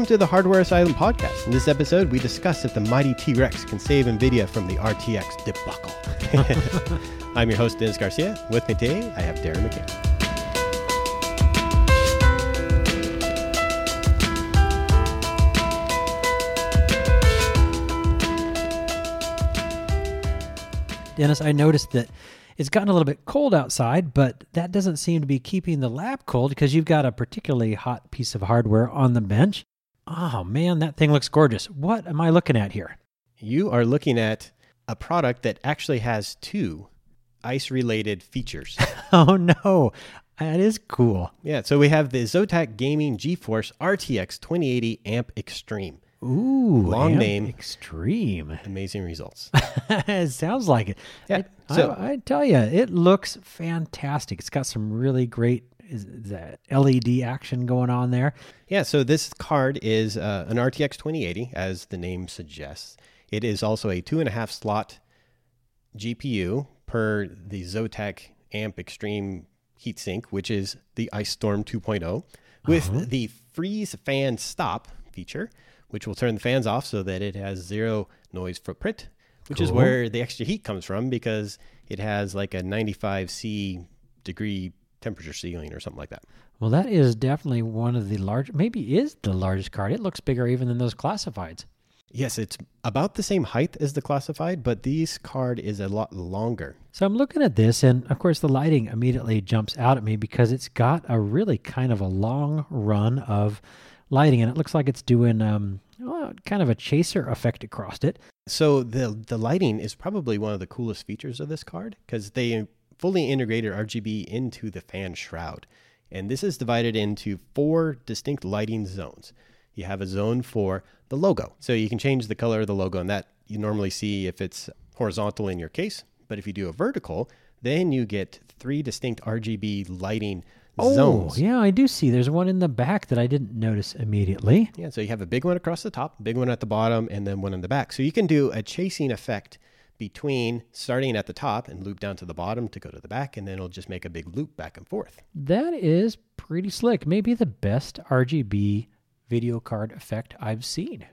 Welcome to the Hardware Asylum podcast. In this episode, we discuss if the mighty T Rex can save NVIDIA from the RTX debacle. I'm your host, Dennis Garcia. With me today, I have Darren McCann. Dennis, I noticed that it's gotten a little bit cold outside, but that doesn't seem to be keeping the lab cold because you've got a particularly hot piece of hardware on the bench. Oh man, that thing looks gorgeous. What am I looking at here? You are looking at a product that actually has two ice related features. oh no, that is cool. Yeah, so we have the Zotac Gaming GeForce RTX 2080 Amp Extreme. Ooh, Long name. Extreme. Amazing results. it sounds like it. Yeah, I, so- I, I tell you, it looks fantastic. It's got some really great is that LED action going on there. Yeah, so this card is uh, an RTX 2080, as the name suggests. It is also a two and a half slot GPU per the Zotac Amp Extreme heatsink, which is the Ice Storm 2.0, with the freeze fan stop feature, which will turn the fans off so that it has zero noise footprint, which is where the extra heat comes from because it has like a 95 C degree temperature ceiling or something like that. Well, that is definitely one of the large, maybe is the largest card. It looks bigger even than those classifieds. Yes, it's about the same height as the classified, but this card is a lot longer. So I'm looking at this, and of course, the lighting immediately jumps out at me because it's got a really kind of a long run of lighting, and it looks like it's doing um, well, kind of a chaser effect across it. So the the lighting is probably one of the coolest features of this card because they fully integrated RGB into the fan shroud, and this is divided into four distinct lighting zones. You have a zone for the logo, so you can change the color of the logo, and that you normally see if it's horizontal in your case. But if you do a vertical, then you get three distinct RGB lighting oh, zones. Oh, yeah, I do see. There's one in the back that I didn't notice immediately. Yeah, so you have a big one across the top, big one at the bottom, and then one in the back. So you can do a chasing effect between starting at the top and loop down to the bottom to go to the back, and then it'll just make a big loop back and forth. That is pretty slick. Maybe the best RGB video card effect I've seen.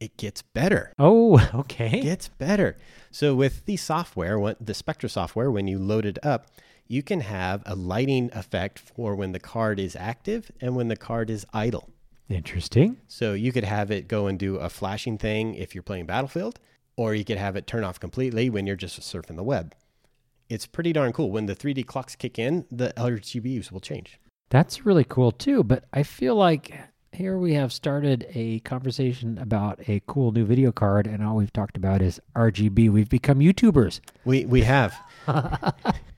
It gets better. Oh, okay. It gets better. So with the software, the Spectra software, when you load it up, you can have a lighting effect for when the card is active and when the card is idle. Interesting. So you could have it go and do a flashing thing if you're playing Battlefield, or you could have it turn off completely when you're just surfing the web. It's pretty darn cool. When the 3D clocks kick in, the RGBs will change. That's really cool too. But I feel like here we have started a conversation about a cool new video card, and all we've talked about is RGB. We've become YouTubers. We we have,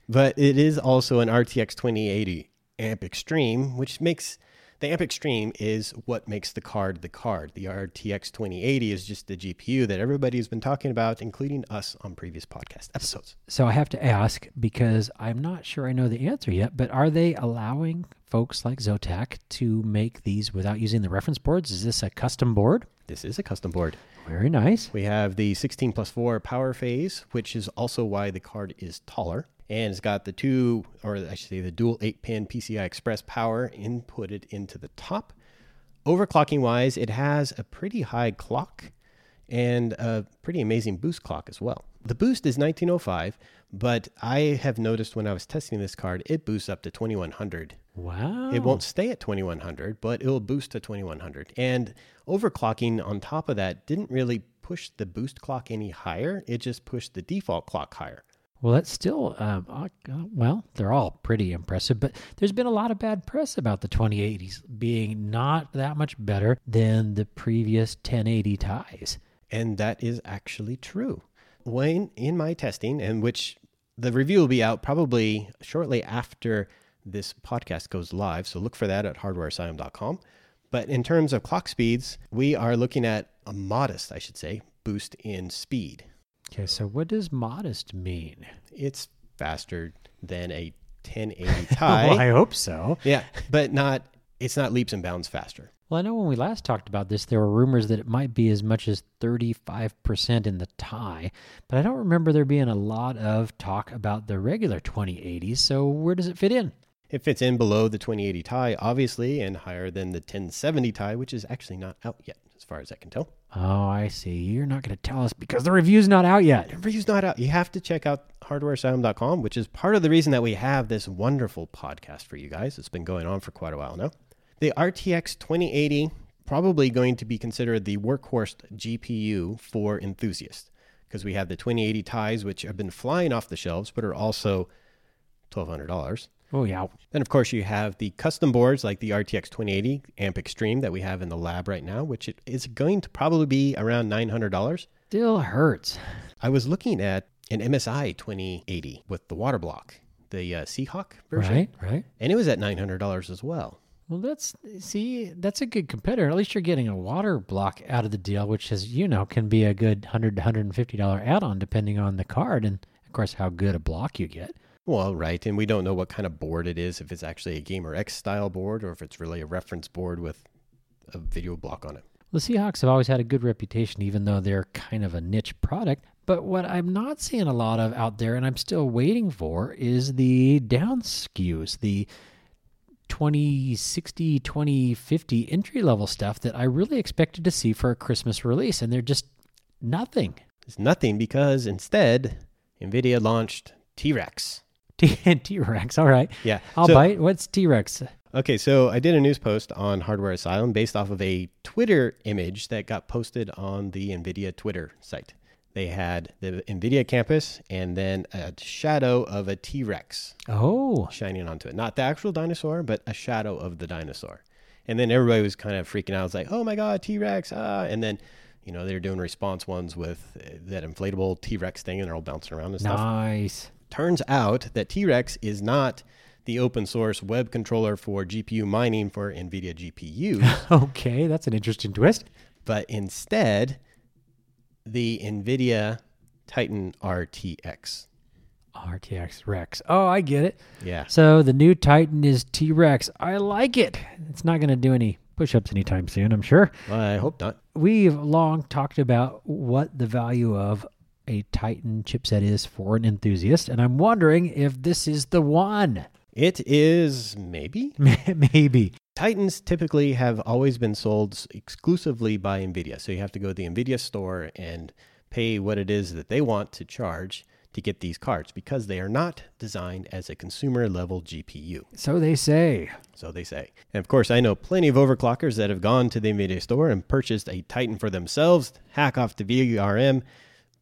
but it is also an RTX 2080 Amp Extreme, which makes the Amp Extreme is what makes the card the card. The RTX 2080 is just the GPU that everybody has been talking about, including us on previous podcast episodes. So I have to ask because I'm not sure I know the answer yet, but are they allowing folks like Zotac to make these without using the reference boards? Is this a custom board? This is a custom board. Very nice. We have the 16 plus 4 power phase, which is also why the card is taller. And it's got the two, or I should say, the dual 8 pin PCI Express power inputted into the top. Overclocking wise, it has a pretty high clock and a pretty amazing boost clock as well. The boost is 1905, but I have noticed when I was testing this card, it boosts up to 2100 Wow. it won't stay at 2100, but it'll boost to 2100. And overclocking on top of that didn't really push the boost clock any higher. It just pushed the default clock higher. Well, that's still, um, uh, uh, well, they're all pretty impressive, but there's been a lot of bad press about the 2080s being not that much better than the previous 1080 Tis. And that is actually true. When in my testing, and which the review will be out probably shortly after this podcast goes live, so look for that at hardwareasylum.com. But in terms of clock speeds, we are looking at a modest, I should say, boost in speed. Okay, so what does modest mean? it's faster than a 1080 well, I hope so. yeah, but not it's not leaps and bounds faster. Well, I know when we last talked about this, there were rumors that it might be as much as 35% in the Ti, but I don't remember there being a lot of talk about the regular 2080s. So where does it fit in? It fits in below the 2080 Ti, obviously, and higher than the 1070 Ti, which is actually not out yet, as far as I can tell. Oh, I see. You're not going to tell us because the review's not out yet. The review's not out. You have to check out hardwareasylum.com, which is part of the reason that we have this wonderful podcast for you guys. It's been going on for quite a while now. The RTX 2080 probably going to be considered the workhorse GPU for enthusiasts because we have the 2080 Tis, which have been flying off the shelves, but are also $1,200. Oh, yeah. Then, of course, you have the custom boards like the RTX 2080 Amp Extreme that we have in the lab right now, which it is going to probably be around $900. Still hurts. I was looking at an MSI 2080 with the water block, the uh, Seahawk version, Right, right. and it was at $900 as well. Well, that's see, that's a good competitor. At least you're getting a water block out of the deal, which is you know can be a good hundred to hundred and fifty dollar add on depending on the card and of course how good a block you get. Well, right, and we don't know what kind of board it is, if it's actually a Gamer X style board or if it's really a reference board with a video block on it. The Seahawks have always had a good reputation, even though they're kind of a niche product. But what I'm not seeing a lot of out there, and I'm still waiting for, is the down skews, the 2060, 2050 entry level stuff that I really expected to see for a Christmas release, and they're just nothing. It's nothing because instead, NVIDIA launched T Rex. T Rex, all right. Yeah. I'll so- bite. What's T Rex? Okay, so I did a news post on Hardware Asylum based off of a Twitter image that got posted on the NVIDIA Twitter site. They had the NVIDIA campus and then a shadow of a T Rex Oh, shining onto it. Not the actual dinosaur, but a shadow of the dinosaur. And then everybody was kind of freaking out. It's like, oh my God, T Rex. Ah. And then, you know, they're doing response ones with uh, that inflatable T Rex thing and they're all bouncing around and stuff. nice. Turns out that T Rex is not the open source web controller for GPU mining for NVIDIA GPUs, Okay, that's an interesting twist. but instead the NVIDIA Titan RTX. RTX Rex. Oh, I get it. Yeah. So the new Titan is T Rex. I like it. It's not going to do any push ups anytime soon, I'm sure. Well, I hope not. We've long talked about what the value of a Titan chipset is for an enthusiast, and I'm wondering if this is the one. It is maybe. Maybe. Titans typically have always been sold exclusively by NVIDIA. So you have to go to the NVIDIA store and pay what it is that they want to charge to get these cards because they are not designed as a consumer level GPU. So they say. So they say. And of course, I know plenty of overclockers that have gone to the NVIDIA store and purchased a Titan for themselves, hack off the VRM,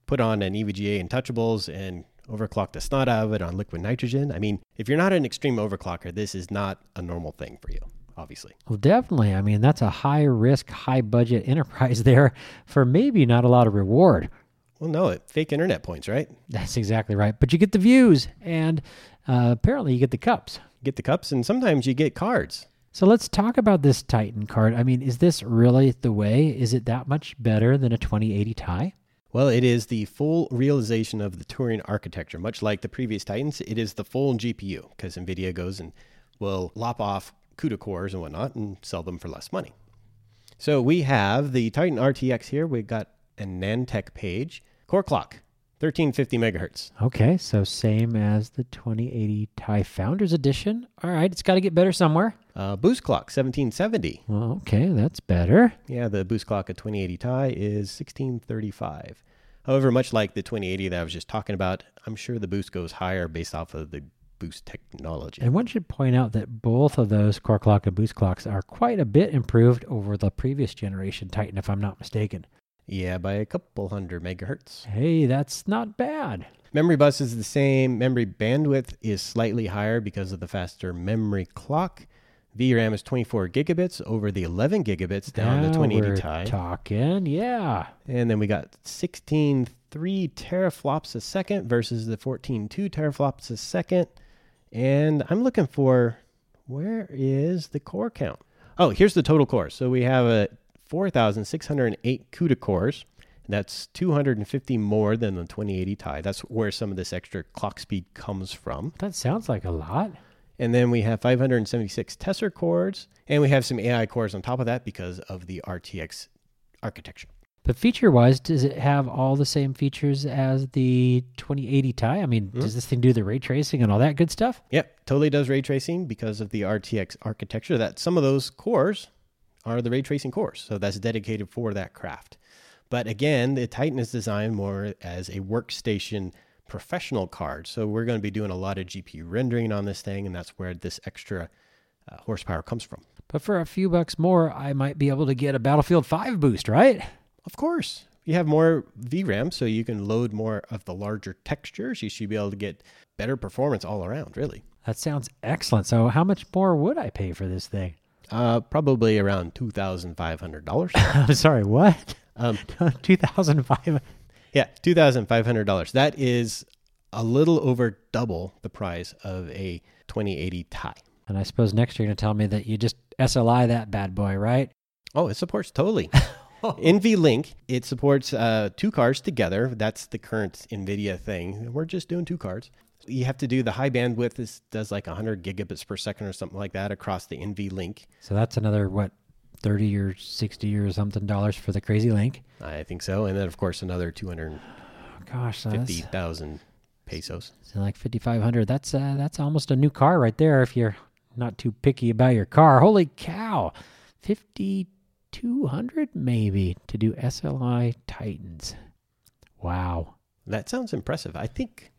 put on an EVGA and touchables, and overclock the snot out of it on liquid nitrogen. I mean, if you're not an extreme overclocker, this is not a normal thing for you, obviously. Well, definitely. I mean, that's a high risk, high budget enterprise there for maybe not a lot of reward. Well, no, it fake internet points, right? That's exactly right. But you get the views, and uh, apparently you get the cups. Get the cups, and sometimes you get cards. So let's talk about this Titan card. I mean, is this really the way? Is it that much better than a 2080 Ti? Well, it is the full realization of the Turing architecture. Much like the previous Titans, it is the full GPU because NVIDIA goes and will lop off CUDA cores and whatnot and sell them for less money. So we have the Titan RTX here. We've got an AnandTech page, core clock, 1350 megahertz. Okay, so same as the 2080 Ti Founders Edition. All right, it's got to get better somewhere. Uh, boost clock, 1770. Well, okay, that's better. Yeah, the boost clock of 2080 Ti is 1635. However, much like the 2080 that I was just talking about, I'm sure the boost goes higher based off of the boost technology. And one should point out that both of those core clock and boost clocks are quite a bit improved over the previous generation Titan, if I'm not mistaken. Yeah, by a couple hundred megahertz. Hey, that's not bad. Memory bus is the same. Memory bandwidth is slightly higher because of the faster memory clock. VRAM is 24 gigabits over the 11 gigabits down the Now 2080 we're Ti. talking, yeah. And then we got 16.3 teraflops a second versus the 14.2 teraflops a second. And I'm looking for where is the core count? Oh, here's the total cores. So we have a 4,608 CUDA cores. That's 250 more than the 2080 Ti. That's where some of this extra clock speed comes from. That sounds like a lot. And then we have 576 Tensor cores, and we have some AI cores on top of that because of the RTX architecture. But feature wise, does it have all the same features as the 2080 Ti? I mean, hmm? does this thing do the ray tracing and all that good stuff? Yep, totally does ray tracing because of the RTX architecture. That some of those cores are the ray tracing cores, so that's dedicated for that craft. But again, the Titan is designed more as a workstation professional card. So we're going to be doing a lot of GPU rendering on this thing, and that's where this extra uh, horsepower comes from. But for a few bucks more, I might be able to get a Battlefield 5 boost, right? Of course, you have more VRAM, so you can load more of the larger textures. You should be able to get better performance all around, really. That sounds excellent. So, how much more would I pay for this thing? Uh, probably around two thousand five hundred dollars. I'm sorry, what? um, 2005. Yeah, two thousand five hundred dollars. That is a little over double the price of a twenty eighty Ti. And I suppose next you're going to tell me that you just SLI that bad boy, right? Oh, it supports totally. NVLink, it supports uh, two cards together. That's the current NVIDIA thing. We're just doing two cards. You have to do the high bandwidth This does like 100 gigabits per second or something like that across the NVLink. So that's another, what, 30 or 60 or something dollars for the crazy link? I think so. And then, of course, another Oh, gosh, so that's 250,000 pesos. so like 5500 That's uh, that's almost a new car right there if you're not too picky about your car. Holy cow. 5200 maybe to do SLI Titans. Wow. That sounds impressive. I think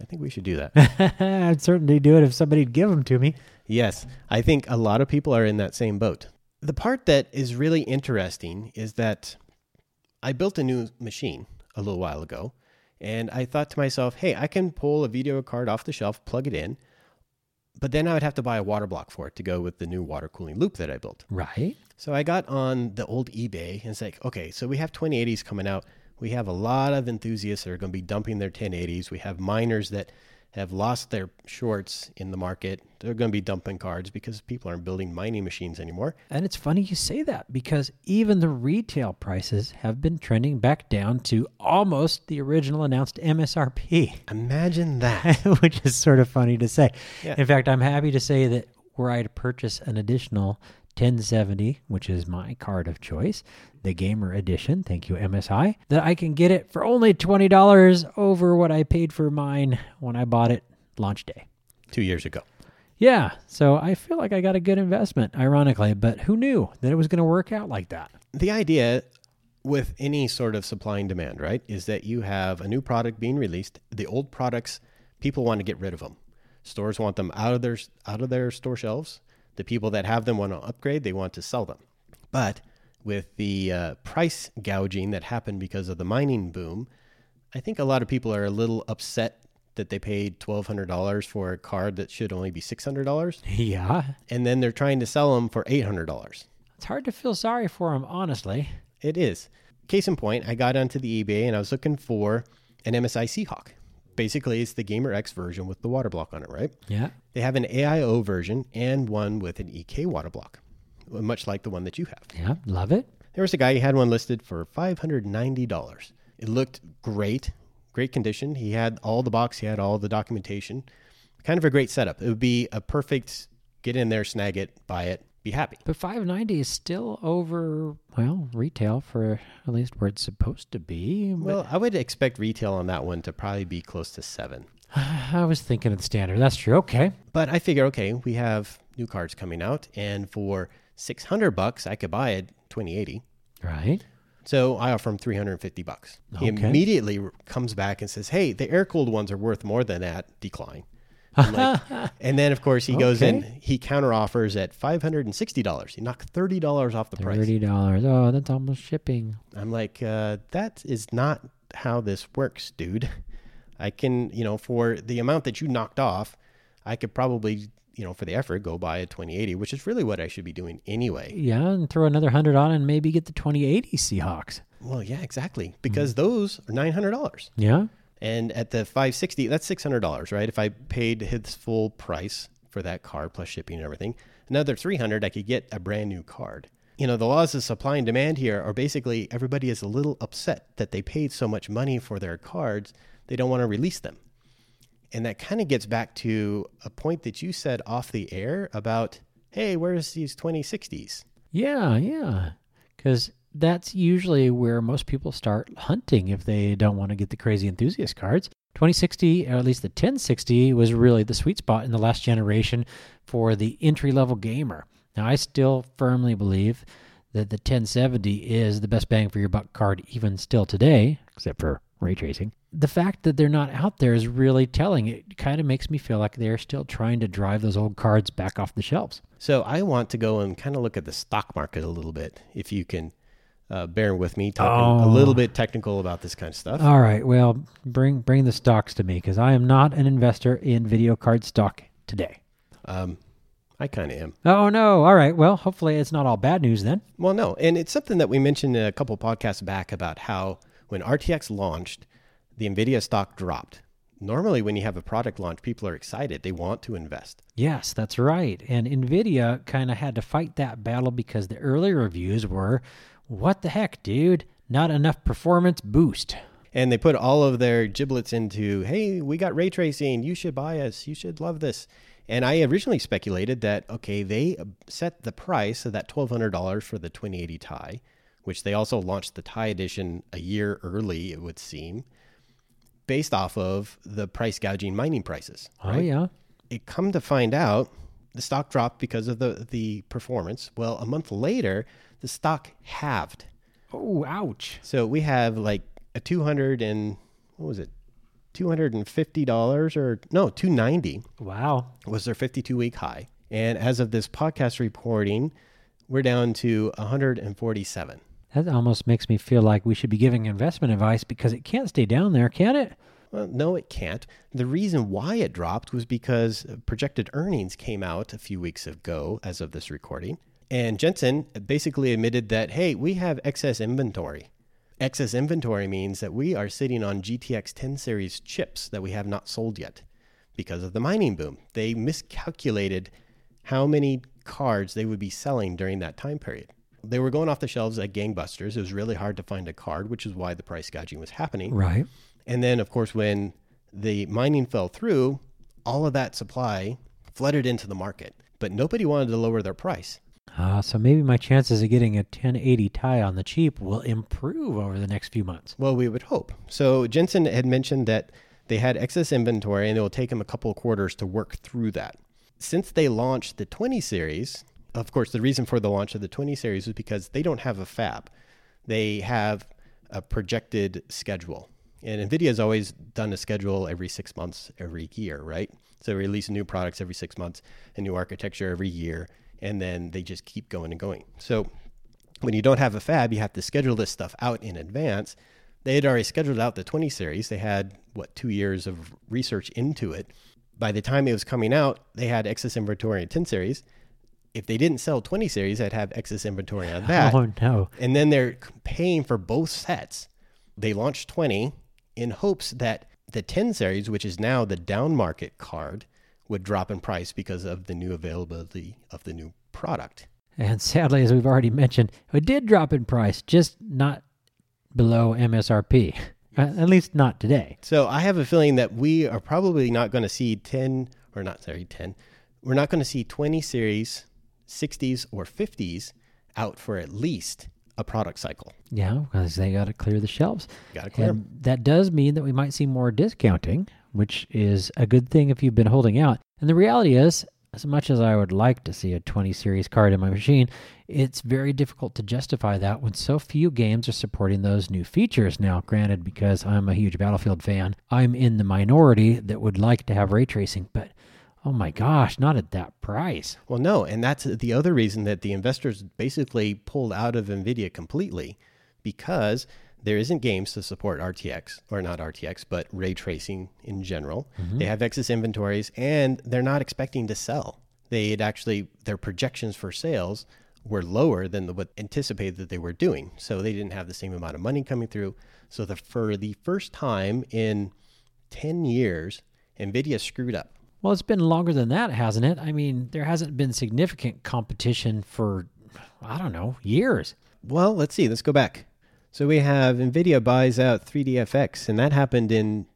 I think we should do that. I'd certainly do it if somebody'd give them to me. Yes, I think a lot of people are in that same boat. The part that is really interesting is that I built a new machine a little while ago, and I thought to myself, hey, I can pull a video card off the shelf, plug it in, but then I would have to buy a water block for it to go with the new water cooling loop that I built. Right? So I got on the old eBay and it's like, okay, so we have 2080s coming out. We have a lot of enthusiasts that are going to be dumping their 1080s. We have miners that have lost their shorts in the market. They're going to be dumping cards because people aren't building mining machines anymore. And it's funny you say that because even the retail prices have been trending back down to almost the original announced MSRP, Imagine that. which is sort of funny to say. Yeah. In fact, I'm happy to say that were I to purchase an additional 1070, which is my card of choice, the gamer edition, thank you MSI, that I can get it for only $20 over what I paid for mine when I bought it launch day. Two years ago. Yeah, so I feel like I got a good investment, ironically, but who knew that it was going to work out like that? The idea with any sort of supply and demand, right, is that you have a new product being released. The old products, people want to get rid of them. Stores want them out of their out of their store shelves. The people that have them want to upgrade. They want to sell them. But with the uh, price gouging that happened because of the mining boom, I think a lot of people are a little upset that they paid twelve hundred dollars for a card that should only be six hundred dollars, Yeah, and then they're trying to sell them for eight hundred dollars. it's hard to feel sorry for them, honestly. It is. Case in point, I got onto the eBay and I was looking for an MSI Seahawk. Basically, it's the Gamer X version with the water block on it, right? Yeah. They have an AIO version and one with an EK water block, much like the one that you have. Yeah, love it. There was a guy, he had one listed for $590. It looked great, great condition. He had all the box, he had all the documentation. Kind of a great setup. It would be a perfect get in there, snag it, buy it, be happy. But 590 is still over, well, retail for at least where it's supposed to be. Well, I would expect retail on that one to probably be close to seven. I was thinking of the standard. That's true. Okay. But I figure, okay, we have new cards coming out, and for six hundred bucks, I could buy a twenty eighty. Right. So I offer him three hundred and fifty bucks. He immediately comes back and says, "Hey, the air cooled ones are worth more than that." Decline. I'm like- and then, of course, he goes in. He counter offers at five hundred and sixty dollars. He knocked thirty dollars off the price. $30. Oh, that's almost shipping. I'm like, uh, that is not how this works, dude. I can, you know, for the amount that you knocked off, I could probably, you know, for the effort, go buy a 2080, which is really what I should be doing anyway. Yeah, and throw another 100 on and maybe get the 2080 Seahawks. Well, yeah, exactly, because those are nine hundred dollars, Yeah. And at the 560, that's six hundred dollars, right? If I paid his full price for that car plus shipping and everything, another 300, I could get a brand new card. You know, the laws of supply and demand here are basically everybody is a little upset that they paid so much money for their cards, they don't want to release them. And that kind of gets back to a point that you said off the air about, hey, where's these 2060s? Yeah, yeah. Because that's usually where most people start hunting if they don't want to get the crazy enthusiast cards. 2060, or at least the 1060, was really the sweet spot in the last generation for the entry level gamer. Now, I still firmly believe that the 1070 is the best bang for your buck card, even still today, except for ray tracing. The fact that they're not out there is really telling. It kind of makes me feel like they're still trying to drive those old cards back off the shelves. So I want to go and kind of look at the stock market a little bit, if you can uh, bear with me talking a Oh. little bit technical about this kind of stuff. All right, well, bring bring the stocks to me because I am not an investor in video card stock today. Um, I kind of am. Oh no! All right, well, hopefully it's not all bad news then. Well, no, and it's something that we mentioned a couple podcasts back about how when RTX launched, the Nvidia stock dropped. Normally, when you have a product launch, people are excited; they want to invest. Yes, that's right. And Nvidia kind of had to fight that battle because the early reviews were, "What the heck, dude? Not enough performance boost." And they put all of their giblets into, hey, we got ray tracing. You should buy us. You should love this. And I originally speculated that, okay, they set the price of that $1,200 for the 2080 Ti, which they also launched the Ti edition a year early, it would seem, based off of the price gouging mining prices. Oh yeah. It come to find out the stock dropped because of the, the performance. Well, a month later, the stock halved. Oh, ouch. So we have like a two hundred and what was it? Two hundred and fifty dollars or no, two ninety Wow. was their fifty two week high. And as of this podcast reporting, we're down to one hundred and forty seven. That almost makes me feel like we should be giving investment advice because it can't stay down there, can it? Well, no, it can't. The reason why it dropped was because projected earnings came out a few weeks ago, as of this recording. And Jensen basically admitted that, hey, we have excess inventory. Excess inventory means that we are sitting on GTX 10 series chips that we have not sold yet because of the mining boom. They miscalculated how many cards they would be selling during that time period. They were going off the shelves at gangbusters. It was really hard to find a card, which is why the price gouging was happening. Right. And then, of course, when the mining fell through, all of that supply flooded into the market, but nobody wanted to lower their price. Uh, so maybe my chances of getting a 1080 Ti on the cheap will improve over the next few months. Well, we would hope. So Jensen had mentioned that they had excess inventory and it will take them a couple of quarters to work through that. Since they launched the 20 series, of course, the reason for the launch of the 20 series was because they don't have a fab. They have a projected schedule. And NVIDIA has always done a schedule every six months, every year, right? So they release new products every six months, a new architecture every year, and then they just keep going and going. So when you don't have a fab, you have to schedule this stuff out in advance. They had already scheduled out the 20 series. They had, what, two years of research into it. By the time it was coming out, they had excess inventory in 10 series. If they didn't sell 20 series, they'd have excess inventory on that. Oh no. And then they're paying for both sets. They launched 20 in hopes that the 10 series, which is now the down market card, would drop in price because of the new availability of the new product. And sadly, as we've already mentioned, it did drop in price, just not below MSRP. At least not today. So I have a feeling that we are probably not going to see 10 or not sorry 10. We're not going to see 20 series, 60s or 50s out for at least a product cycle. Yeah, because they got to clear the shelves. Got to clear. And that does mean that we might see more discounting, which is a good thing if you've been holding out. And the reality is, as much as I would like to see a 20 series card in my machine, it's very difficult to justify that when so few games are supporting those new features. Now, granted, because I'm a huge Battlefield fan, I'm in the minority that would like to have ray tracing, but oh my gosh, not at that price. Well, no, and that's the other reason that the investors basically pulled out of Nvidia completely because there isn't games to support RTX or not RTX, but ray tracing in general. Mm-hmm. They have excess inventories and they're not expecting to sell. They had actually their projections for sales were lower than the, what anticipated that they were doing. So they didn't have the same amount of money coming through. So the for the first time in 10 years, Nvidia screwed up. Well, it's been longer than that, hasn't it? I mean, there hasn't been significant competition for, I don't know, years. Well, let's see. Let's go back. So we have NVIDIA buys out 3DFX, and that happened in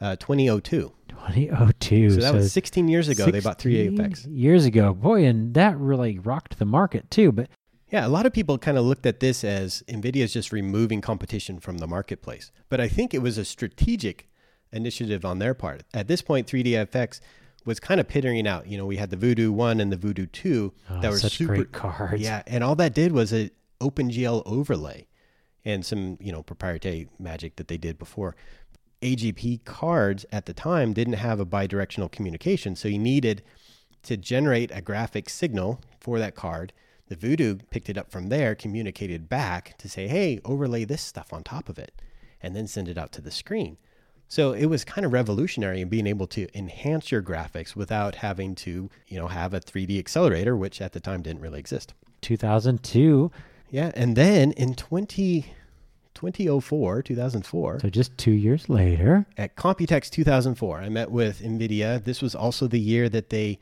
uh, 2002. 2002. So that was 16 years ago. They bought 3DFX. Years ago. Boy, and that really rocked the market too. But Yeah, a lot of people kind of looked at this as NVIDIA is just removing competition from the marketplace. But I think it was a strategic initiative on their part. At this point, 3DFX was kind of pittering out. You know, we had the Voodoo 1 and the Voodoo 2 Oh, that were such super great cards. Yeah, and all that did was a OpenGL overlay and some, you know, proprietary magic that they did before. AGP cards at the time didn't have a bidirectional communication, so you needed to generate a graphic signal for that card. The Voodoo picked it up from there, communicated back to say, "Hey, overlay this stuff on top of it," and then send it out to the screen. So it was kind of revolutionary in being able to enhance your graphics without having to, you know, have a 3D accelerator, which at the time didn't really exist. 2002. Yeah, and then in 20, 2004, 2004, So just two years later. at Computex 2004, I met with NVIDIA. This was also the year that they,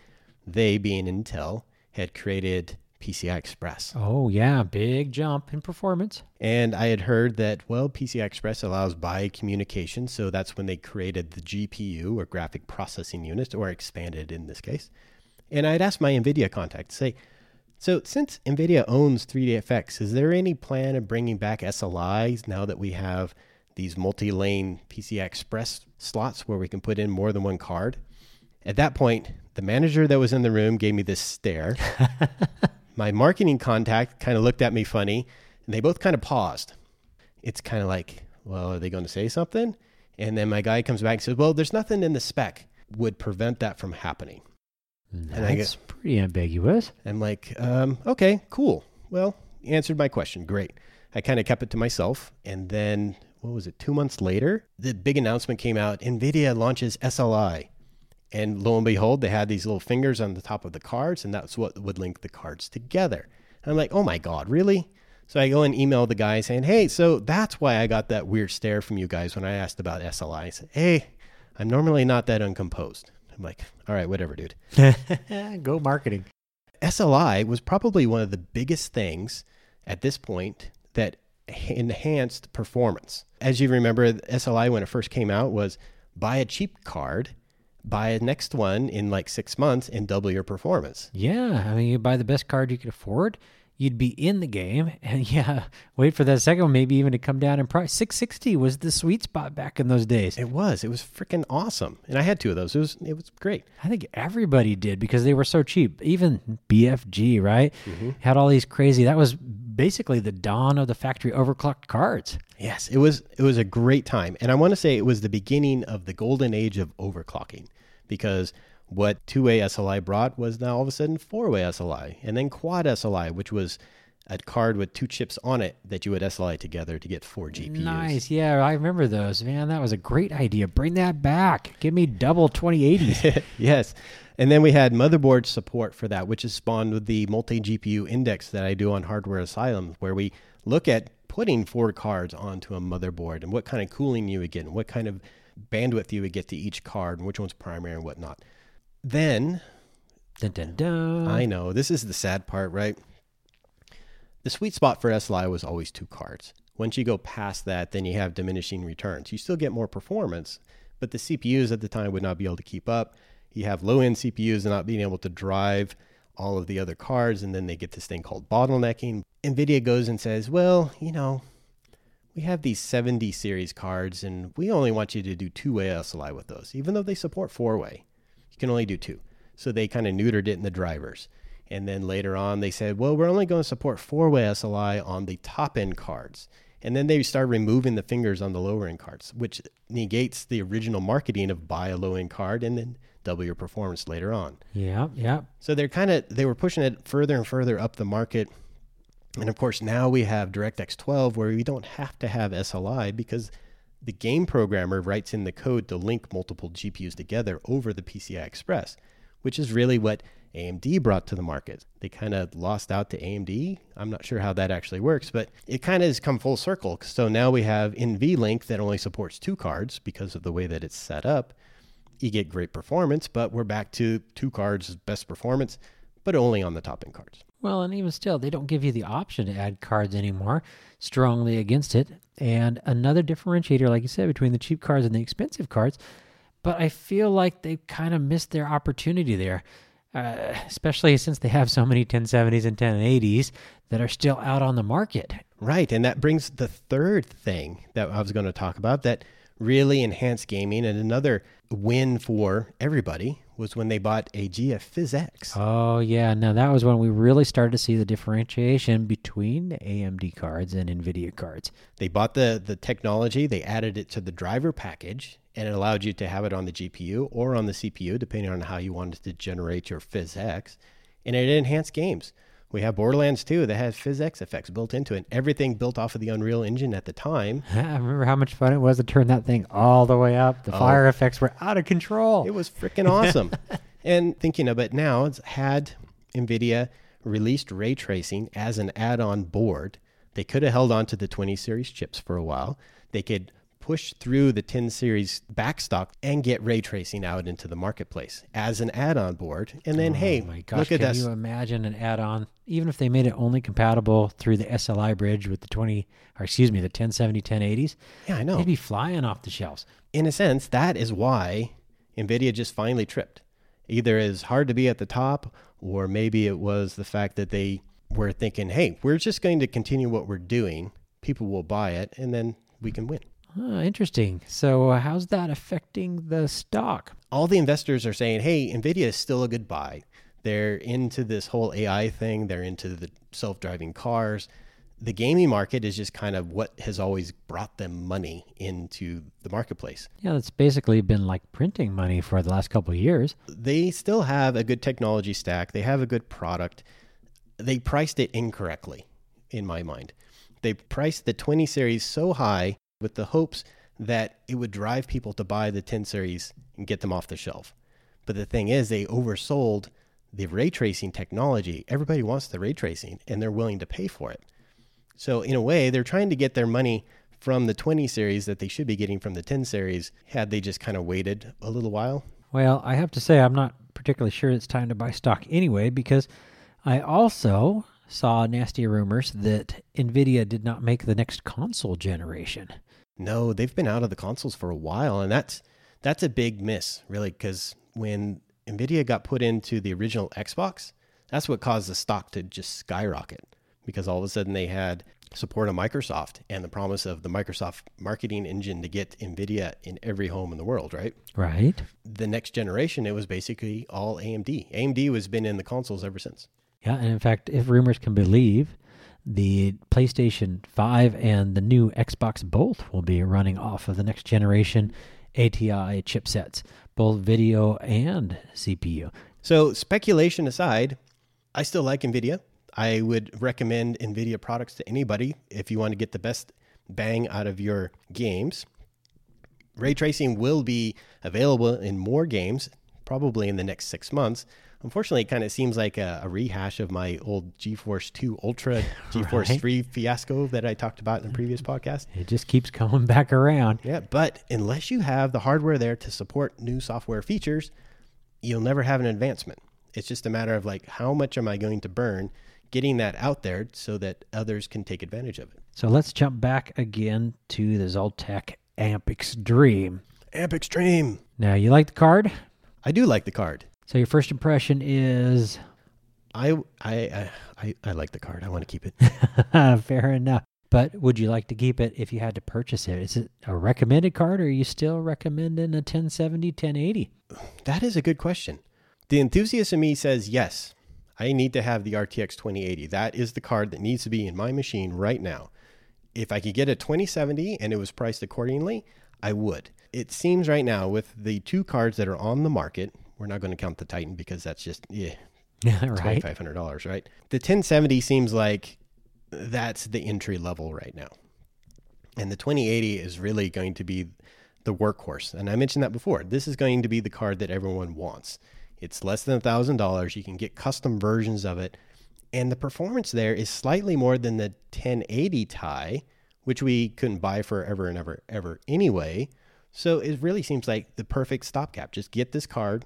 they being Intel, had created PCI Express. Oh, yeah. Big jump in performance. And I had heard that, well, PCI Express allows bi communication. So that's when they created the GPU or graphic processing unit, or expanded in this case. And I'd asked my NVIDIA contact to say, so since NVIDIA owns 3DFX, is there any plan of bringing back SLIs now that we have these multi lane PCI Express slots where we can put in more than one card? At that point, the manager that was in the room gave me this stare. my marketing contact kind of looked at me funny, and they both kind of paused. It's kind of like, well, are they going to say something? And then my guy comes back and says, well, there's nothing in the spec would prevent that from happening. And I That's pretty ambiguous. I'm like, um, okay, cool. Well, you answered my question. Great. I kind of kept it to myself. And then, what was it, two months later, the big announcement came out NVIDIA launches SLI. And lo and behold, they had these little fingers on the top of the cards, and that's what would link the cards together. And I'm like, oh my God, really? So I go and email the guy saying, hey, so that's why I got that weird stare from you guys when I asked about SLI. I said, hey, I'm normally not that uncomposed. I'm like, all right, whatever, dude. Go marketing. SLI was probably one of the biggest things at this point that enhanced performance. As you remember, SLI when it first came out was buy a cheap card, buy a next one in like six months, and double your performance. Yeah. I mean, you buy the best card you could afford. You'd be in the game, and yeah, wait for that second one, maybe even to come down in price. Six sixty was the sweet spot back in those days. It was. It was freaking awesome, and I had two of those. It was. It was great. I think everybody did because they were so cheap. Even BFG, right? Mm-hmm. Had all these crazy. That was basically the dawn of the factory overclocked cards. Yes, it was. It was a great time, and I want to say it was the beginning of the golden age of overclocking, because what two-way SLI brought was now all of a sudden four-way SLI, and then quad SLI, which was a card with two chips on it that you would SLI together to get four GPUs. Nice. Yeah, I remember those. Man, that was a great idea. Bring that back. Give me double 2080s. yes. And then we had motherboard support for that, which is spawned with the multi GPU index that I do on Hardware Asylum, where we look at putting four cards onto a motherboard and what kind of cooling you would get and what kind of bandwidth you would get to each card and which one's primary and whatnot. Then dun, dun, dun. I know this is the sad part, right? The sweet spot for SLI was always two cards. Once you go past that, then you have diminishing returns. You still get more performance, but the CPUs at the time would not be able to keep up. You have low end CPUs not being able to drive all of the other cards, and then they get this thing called bottlenecking. NVIDIA goes and says, Well, you know, we have these 70 series cards, and we only want you to do two way SLI with those, even though they support four way. You can only do two. So they kind of neutered it in the drivers. And then later on, they said, well, we're only going to support four way SLI on the top end cards. And then they started removing the fingers on the lower end cards, which negates the original marketing of buy a low end card and then double your performance later on. Yeah, yeah. So they're kind of they were pushing it further and further up the market. And of course, now we have DirectX 12 where we don't have to have SLI because the game programmer writes in the code to link multiple GPUs together over the PCI Express, which is really what AMD brought to the market. They kind of lost out to AMD. I'm not sure how that actually works, but it kind of has come full circle. So now we have NVLink that only supports two cards because of the way that it's set up. You get great performance, but we're back to two cards best performance, but only on the top end cards. Well, and even still, they don't give you the option to add cards anymore. Strongly against it. And another differentiator, like you said, between the cheap cards and the expensive cards. But I feel like they kind of missed their opportunity there. uh, especially since they have so many 1070s and 1080s that are still out on the market. Right. And that brings the third thing that I was going to talk about that really enhanced gaming and another win for everybody was when they bought a GeForce PhysX. Oh, yeah. Now, that was when we really started to see the differentiation between AMD cards and NVIDIA cards. They bought the, the technology, they added it to the driver package, and it allowed you to have it on the GPU or on the CPU, depending on how you wanted to generate your PhysX. And it enhanced games. We have Borderlands 2 that has physics effects built into it. Everything built off of the Unreal Engine at the time. I remember how much fun it was to turn that thing all the way up. The oh, fire effects were out of control. It was freaking awesome. and thinking of it now, it's had NVIDIA released ray tracing as an add on board. They could have held on to the 20 series chips for a while. They could push through the 10 series backstock and get ray tracing out into the marketplace as an add-on board. And then, oh hey, my gosh, look at can us. you imagine an add-on? Even if they made it only compatible through the SLI bridge with the 20, or excuse me, the 1070, 1080s. Yeah, I know. They'd be flying off the shelves. In a sense, that is why NVIDIA just finally tripped. Either it's hard to be at the top, or maybe it was the fact that they were thinking, hey, we're just going to continue what we're doing. People will buy it, and then we can win. Oh, interesting. So, uh, how's that affecting the stock? All the investors are saying, hey, NVIDIA is still a good buy. They're into this whole AI thing, they're into the self driving cars. The gaming market is just kind of what has always brought them money into the marketplace. Yeah, it's basically been like printing money for the last couple of years. They still have a good technology stack, they have a good product. They priced it incorrectly, in my mind. They priced the 20 series so high with the hopes that it would drive people to buy the 10 series and get them off the shelf. But the thing is, they oversold the ray tracing technology. Everybody wants the ray tracing and they're willing to pay for it. So, in a way, they're trying to get their money from the 20 series that they should be getting from the 10 series had they just kind of waited a little while. Well, I have to say, I'm not particularly sure it's time to buy stock anyway because I also saw nasty rumors that NVIDIA did not make the next console generation. No, they've been out of the consoles for a while, and that's that's a big miss, really, because when Nvidia got put into the original Xbox, that's what caused the stock to just skyrocket because all of a sudden they had support of Microsoft and the promise of the Microsoft marketing engine to get Nvidia in every home in the world, right? Right. The next generation, it was basically all AMD. AMD has been in the consoles ever since. Yeah, and in fact, if rumors can believe, the PlayStation 5 and the new Xbox both will be running off of the next generation ATI chipsets, both video and CPU. So, speculation aside, I still like NVIDIA. I would recommend NVIDIA products to anybody if you want to get the best bang out of your games. Ray tracing will be available in more games, probably in the next six months. Unfortunately, it kind of seems like a, a, rehash of my old GeForce 2 Ultra, GeForce right? 3 fiasco that I talked about in the previous mm. podcast. It just keeps coming back around. Yeah, but unless you have the hardware there to support new software features, you'll never have an advancement. It's just a matter of like, how much am I going to burn getting that out there so that others can take advantage of it? So let's jump back again to the Zotac Amp Extreme. Amp Extreme. Now, you like the card? I do like the card. So your first impression is I I I, I like the card. I want to keep it. Fair enough. But would you like to keep it if you had to purchase it? Is it a recommended card or are you still recommending a 1070, 1080? That is a good question. The enthusiast in me says yes. I need to have the RTX 2080. That is the card that needs to be in my machine right now. If I could get a 2070 and it was priced accordingly, I would. It seems right now with the two cards that are on the market, we're not going to count the Titan because that's just yeah, right. Five hundred dollars, right? The 1070 seems like that's the entry level right now, and the 2080 is really going to be the workhorse. And I mentioned that before. This is going to be the card that everyone wants. It's less than a thousand dollars. You can get custom versions of it, and the performance there is slightly more than the 1080 Ti, which we couldn't buy forever and ever ever anyway. So it really seems like the perfect stopgap. Just get this card,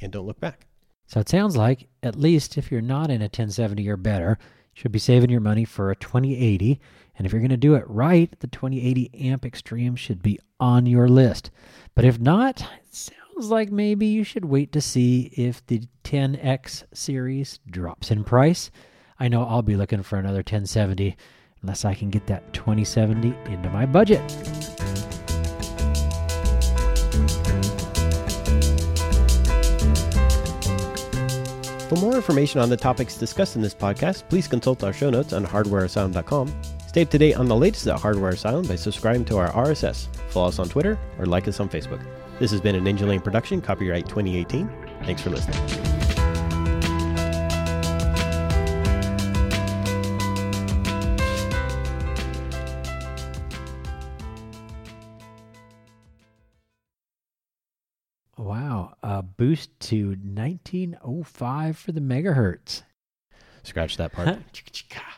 and don't look back. So it sounds like, at least if you're not in a 1070 or better, should be saving your money for a 2080. And if you're going to do it right, the 2080 Amp Extreme should be on your list. But if not, it sounds like maybe you should wait to see if the 10X series drops in price. I know I'll be looking for another 1070 unless I can get that 2070 into my budget. For more information on the topics discussed in this podcast, please consult our show notes on hardwareasylum.com. Stay up to date on the latest at Hardware Asylum by subscribing to our RSS, follow us on Twitter, or like us on Facebook. This has been a Ninja Lane production, copyright 2018. Thanks for listening. Boost to 1905 for the megahertz. Scratch that part.